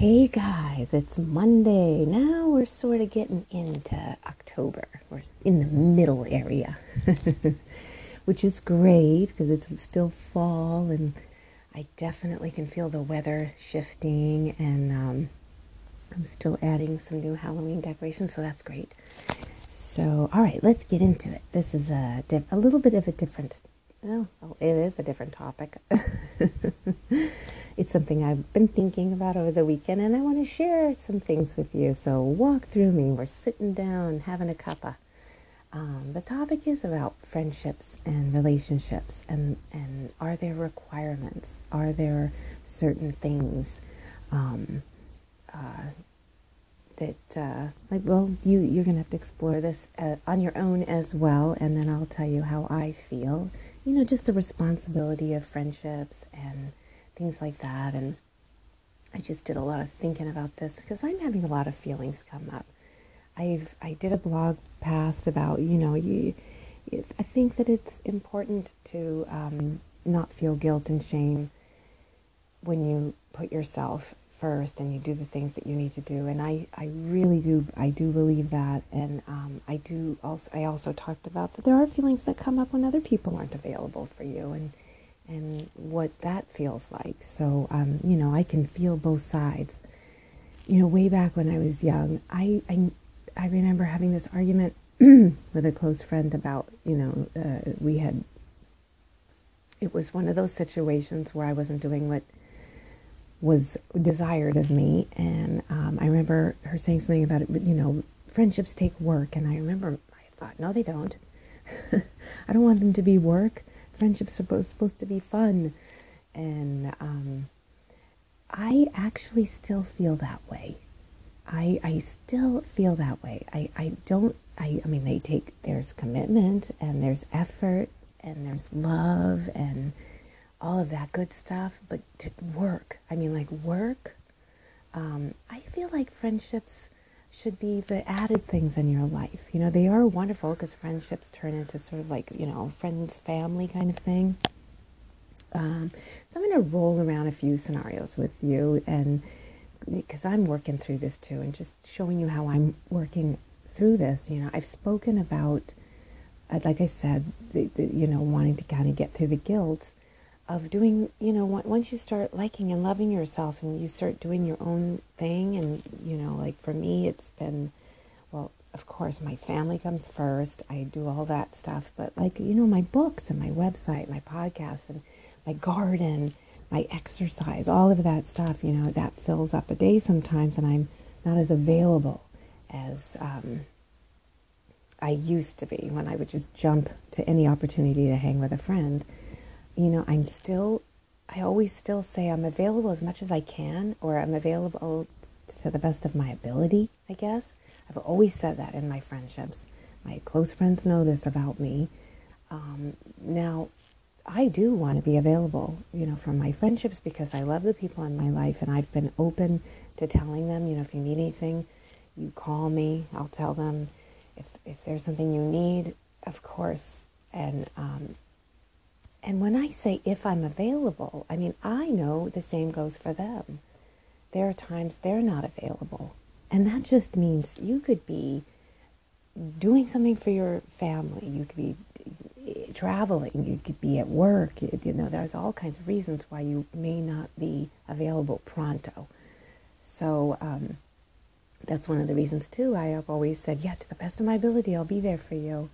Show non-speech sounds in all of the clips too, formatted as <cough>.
Hey guys, it's Monday. Now we're sort of getting into October. We're in the middle area, <laughs> which is great because it's still fall and I definitely can feel the weather shifting and um, I'm still adding some new Halloween decorations, so that's great. So, all right, let's get into it. This is a, diff- a little bit of a different, well, it is a different topic. <laughs> it's something I've been thinking about over the weekend, and I want to share some things with you. So walk through me. We're sitting down, having a cuppa. Um, the topic is about friendships and relationships, and and are there requirements? Are there certain things um, uh, that uh, like? Well, you you're gonna have to explore this uh, on your own as well, and then I'll tell you how I feel. You know, just the responsibility of friendships and things like that. And I just did a lot of thinking about this because I'm having a lot of feelings come up. I've I did a blog past about you know you. I think that it's important to um, not feel guilt and shame when you put yourself first and you do the things that you need to do. And I, I really do I do believe that. And um, I do also I also talked about that there are feelings that come up when other people aren't available for you. And and what that feels like. So, um, you know, I can feel both sides. You know, way back when I was young, I, I, I remember having this argument <clears throat> with a close friend about, you know, uh, we had, it was one of those situations where I wasn't doing what was desired of me. And um, I remember her saying something about it, you know, friendships take work. And I remember I thought, no, they don't. <laughs> I don't want them to be work friendships are supposed, to be fun. And um, I actually still feel that way. I, I still feel that way. I, I don't, I, I mean, they take, there's commitment and there's effort and there's love and all of that good stuff, but to work, I mean, like work, um, I feel like friendships should be the added things in your life. You know, they are wonderful because friendships turn into sort of like, you know, friends, family kind of thing. Um, so I'm going to roll around a few scenarios with you and because I'm working through this too and just showing you how I'm working through this. You know, I've spoken about, uh, like I said, the, the, you know, wanting to kind of get through the guilt of doing, you know, once you start liking and loving yourself and you start doing your own thing, and, you know, like for me, it's been, well, of course, my family comes first. I do all that stuff, but like, you know, my books and my website, my podcast, and my garden, my exercise, all of that stuff, you know, that fills up a day sometimes, and I'm not as available as um, I used to be when I would just jump to any opportunity to hang with a friend you know, I'm still, I always still say I'm available as much as I can, or I'm available to the best of my ability, I guess. I've always said that in my friendships. My close friends know this about me. Um, now, I do want to be available, you know, for my friendships because I love the people in my life and I've been open to telling them, you know, if you need anything, you call me, I'll tell them. If, if there's something you need, of course. And um, and when I say if I'm available, I mean, I know the same goes for them. There are times they're not available. And that just means you could be doing something for your family. You could be eh, traveling. You could be at work. You know, there's all kinds of reasons why you may not be available pronto. So um, that's one of the reasons, too. I have always said, yeah, to the best of my ability, I'll be there for you.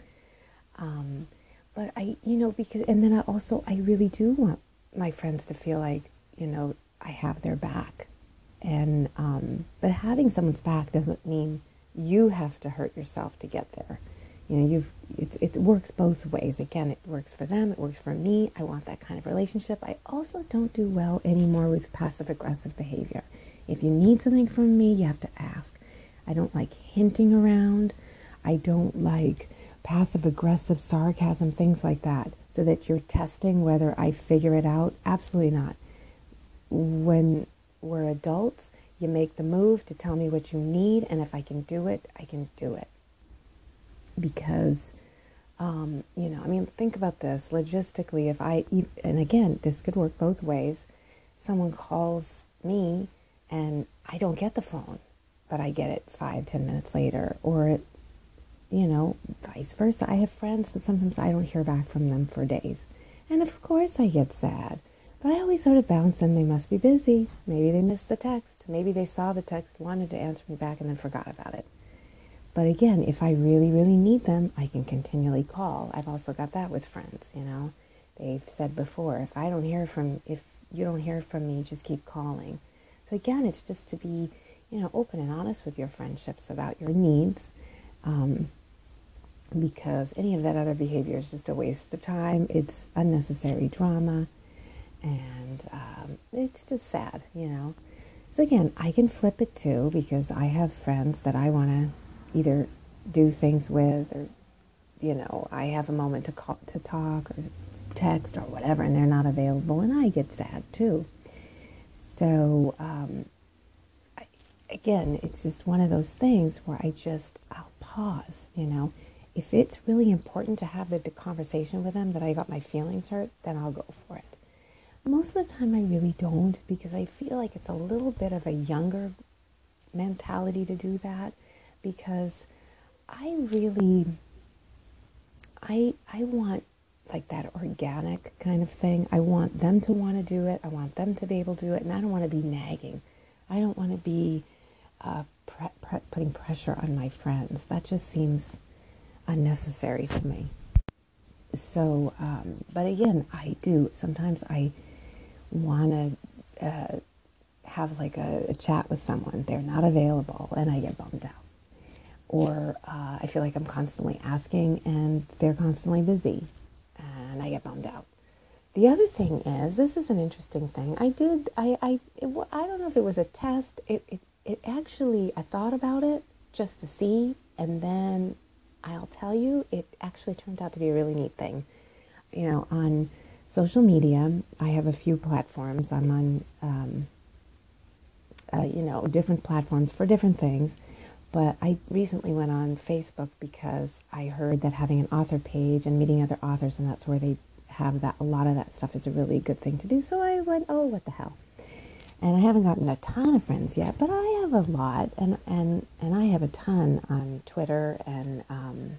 Um, but I, you know, because, and then I also, I really do want my friends to feel like, you know, I have their back. And, um, but having someone's back doesn't mean you have to hurt yourself to get there. You know, you've, it, it works both ways. Again, it works for them, it works for me. I want that kind of relationship. I also don't do well anymore with passive aggressive behavior. If you need something from me, you have to ask. I don't like hinting around. I don't like passive aggressive sarcasm, things like that, so that you're testing whether I figure it out? Absolutely not. When we're adults, you make the move to tell me what you need, and if I can do it, I can do it. Because, um, you know, I mean, think about this logistically. If I, and again, this could work both ways. Someone calls me and I don't get the phone, but I get it five, ten minutes later, or you know, vice versa. I have friends that sometimes I don't hear back from them for days. And of course I get sad. But I always sort of bounce and they must be busy. Maybe they missed the text. Maybe they saw the text, wanted to answer me back, and then forgot about it. But again, if I really, really need them, I can continually call. I've also got that with friends, you know. They've said before, if I don't hear from, if you don't hear from me, just keep calling. So again, it's just to be, you know, open and honest with your friendships about your needs. Um, because any of that other behavior is just a waste of time. It's unnecessary drama, and um, it's just sad, you know. So again, I can flip it too because I have friends that I want to either do things with, or you know, I have a moment to call to talk or text or whatever, and they're not available, and I get sad too. So um, I, again, it's just one of those things where I just I'll pause, you know if it's really important to have the conversation with them that I got my feelings hurt, then I'll go for it. Most of the time, I really don't because I feel like it's a little bit of a younger mentality to do that because I really, I, I want like that organic kind of thing. I want them to want to do it. I want them to be able to do it. And I don't want to be nagging. I don't want to be uh, pre- pre- putting pressure on my friends. That just seems unnecessary to me. So, um, but again, I do. Sometimes I want to uh, have like a, a, chat with someone. They're not available, and I get bummed out. Or uh, I feel like I'm constantly asking, and they're constantly busy, and I get bummed out. The other thing is, this is an interesting thing. I did. I. I. It, I don't know if it was a test. It. It. It actually. I thought about it just to see, and then I'll tell you, it actually turned out to be a really neat thing. You know, on social media, I have a few platforms. I'm on, um, uh, you know, different platforms for different things. But I recently went on Facebook because I heard that having an author page and meeting other authors, and that's where they have that, a lot of that stuff is a really good thing to do. So I went, oh, what the hell. And I haven't gotten a ton of friends yet, but I have a lot, and and and I have a ton on Twitter and um,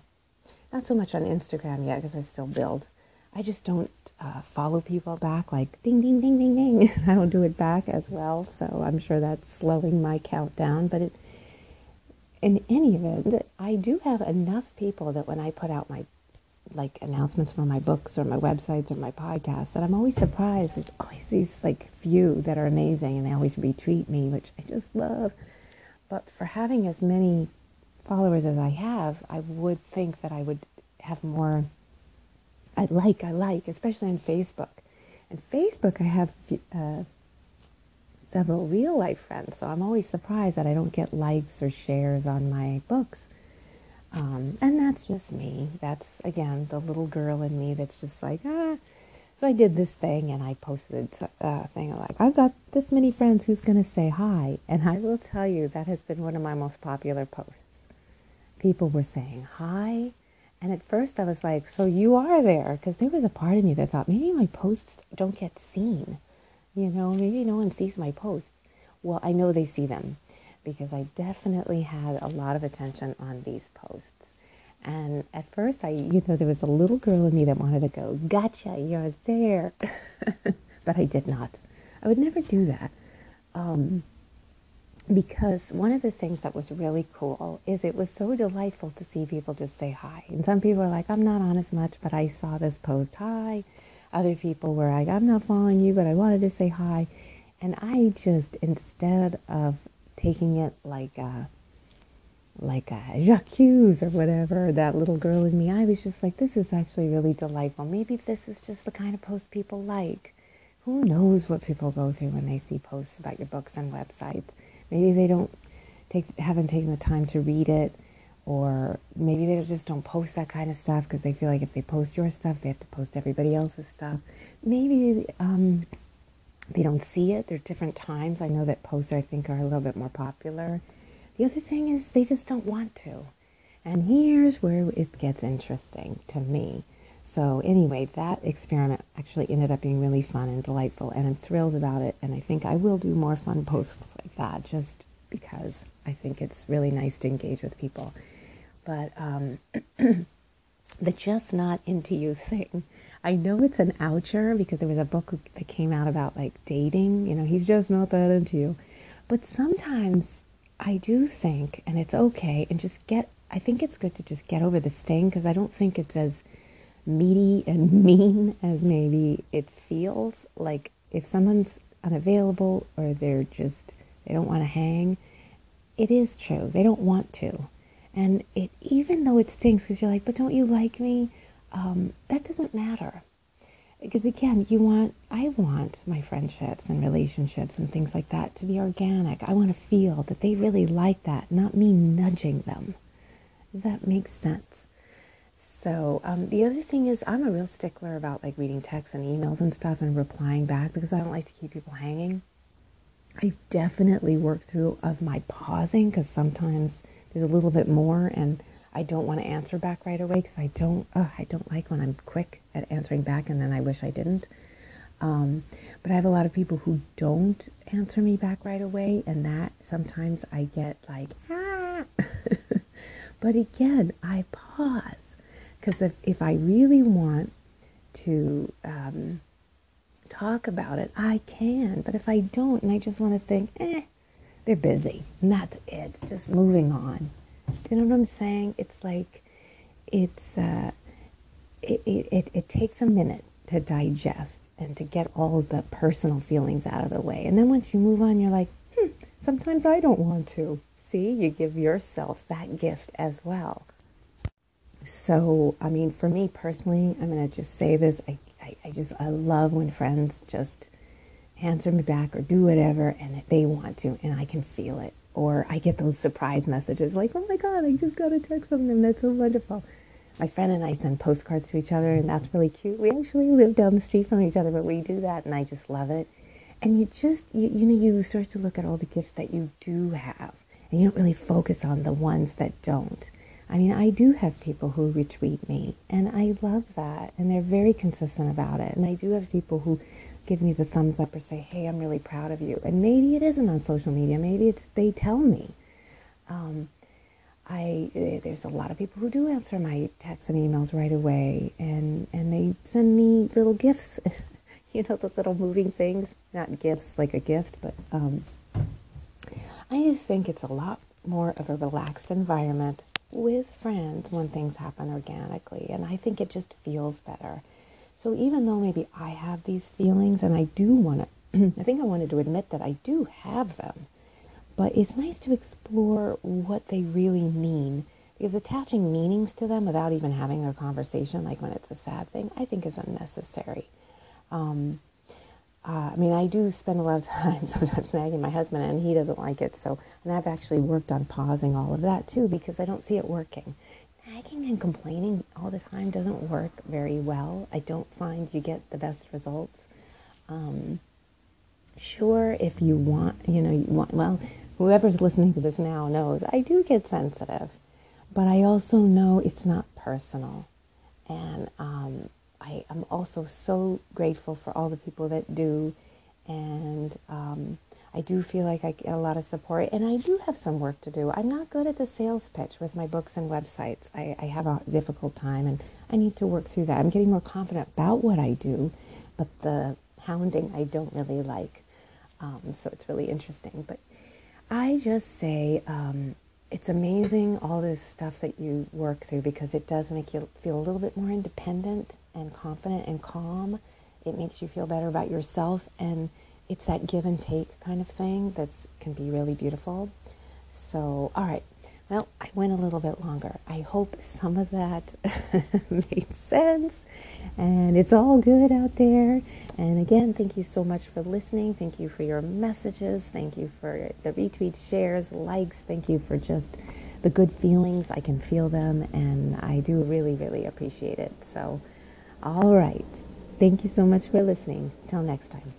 not so much on Instagram yet because I still build. I just don't uh, follow people back like ding ding ding ding ding. <laughs> I don't do it back as well, so I'm sure that's slowing my count down. But it, in any event, I do have enough people that when I put out my like announcements for my books or my websites or my podcasts that I'm always surprised. There's always these like few that are amazing and they always retweet me, which I just love. But for having as many followers as I have, I would think that I would have more. I like, I like, especially on Facebook. And Facebook, I have uh, several real life friends, so I'm always surprised that I don't get likes or shares on my books. Um, and that's just me. That's, again, the little girl in me that's just like, ah. So I did this thing and I posted a uh, thing like, I've got this many friends who's going to say hi. And I will tell you, that has been one of my most popular posts. People were saying hi. And at first I was like, so you are there? Because there was a part of me that thought, maybe my posts don't get seen. You know, maybe no one sees my posts. Well, I know they see them because I definitely had a lot of attention on these posts. And at first, I, you know, there was a little girl in me that wanted to go, gotcha, you're there. <laughs> but I did not. I would never do that. Um, because one of the things that was really cool is it was so delightful to see people just say hi. And some people are like, I'm not on as much, but I saw this post, hi. Other people were like, I'm not following you, but I wanted to say hi. And I just, instead of taking it like a like a Jacques or whatever, that little girl in me, I was just like, this is actually really delightful. Maybe this is just the kind of post people like. Who knows what people go through when they see posts about your books and websites? Maybe they don't take, haven't taken the time to read it, or maybe they just don't post that kind of stuff because they feel like if they post your stuff, they have to post everybody else's stuff. Maybe um, they don't see it. There are different times. I know that posts, I think, are a little bit more popular. The other thing is they just don't want to. And here's where it gets interesting to me. so anyway, that experiment actually ended up being really fun and delightful, and I'm thrilled about it. And I think I will do more fun posts like that, just because I think it's really nice to engage with people. But um, <clears throat> the just not into you thing. I know it's an oucher because there was a book that came out about like dating. You know, he's just not that into you. But sometimes I do think, and it's okay, and just get. I think it's good to just get over the sting because I don't think it's as meaty and <laughs> mean as maybe it feels. Like if someone's unavailable or they're just they don't want to hang, it is true. They don't want to. And it, even though it stinks, because you're like, but don't you like me? Um, that doesn't matter. Because again, you want, I want my friendships and relationships and things like that to be organic. I want to feel that they really like that, not me nudging them. Does that make sense? So um, the other thing is, I'm a real stickler about like reading texts and emails and stuff and replying back because I don't like to keep people hanging. I've definitely worked through of my pausing because sometimes there's a little bit more and I don't want to answer back right away because I don't I don't like when I'm quick at answering back and then I wish I didn't. Um, but I have a lot of people who don't answer me back right away, and that sometimes I get like ah. <laughs> but again, I pause because if if I really want to um, talk about it, I can. But if I don't, and I just want to think, eh, they're busy, and that's it. Just moving on. Do you know what I'm saying? It's like it's uh, it, it, it takes a minute to digest and to get all the personal feelings out of the way. And then once you move on, you're like, hmm, sometimes I don't want to. See, you give yourself that gift as well. So, I mean, for me personally, I'm going to just say this. I, I, I just, I love when friends just answer me back or do whatever and they want to and I can feel it. Or I get those surprise messages like, oh my God, I just got a text from them. That's so wonderful. My friend and I send postcards to each other and that's really cute. We actually live down the street from each other, but we do that and I just love it. And you just, you, you know, you start to look at all the gifts that you do have and you don't really focus on the ones that don't. I mean, I do have people who retweet me, and I love that, and they're very consistent about it. And I do have people who give me the thumbs up or say, hey, I'm really proud of you. And maybe it isn't on social media. Maybe it's they tell me. Um, I eh, there's a lot of people who do answer my texts and emails right away, and and they send me little gifts. <laughs> you know those little moving things, not gifts like a gift, but um, I just think it's a lot more of a relaxed environment with friends when things happen organically, and I think it just feels better. So even though maybe I have these feelings and I do want <clears throat> to, I think I wanted to admit that I do have them, but it's nice to explore what they really mean because attaching meanings to them without even having a conversation, like when it's a sad thing, I think is unnecessary. Um, uh, I mean, I do spend a lot of time <laughs> sometimes nagging my husband, and he doesn't like it. So, and I've actually worked on pausing all of that too because I don't see it working nagging and complaining all the time doesn't work very well. I don't find you get the best results. Um, sure, if you want, you know, you want, well, whoever's listening to this now knows I do get sensitive, but I also know it's not personal. And um, I am also so grateful for all the people that do. And um, I do feel like I get a lot of support, and I do have some work to do. I'm not good at the sales pitch with my books and websites. I, I have a difficult time, and I need to work through that. I'm getting more confident about what I do, but the hounding I don't really like. Um, so it's really interesting. But I just say um, it's amazing all this stuff that you work through because it does make you feel a little bit more independent and confident and calm. It makes you feel better about yourself and it's that give and take kind of thing that can be really beautiful. So, all right. Well, I went a little bit longer. I hope some of that <laughs> made sense. And it's all good out there. And again, thank you so much for listening. Thank you for your messages. Thank you for the retweets, shares, likes. Thank you for just the good feelings. I can feel them. And I do really, really appreciate it. So, all right. Thank you so much for listening. Till next time.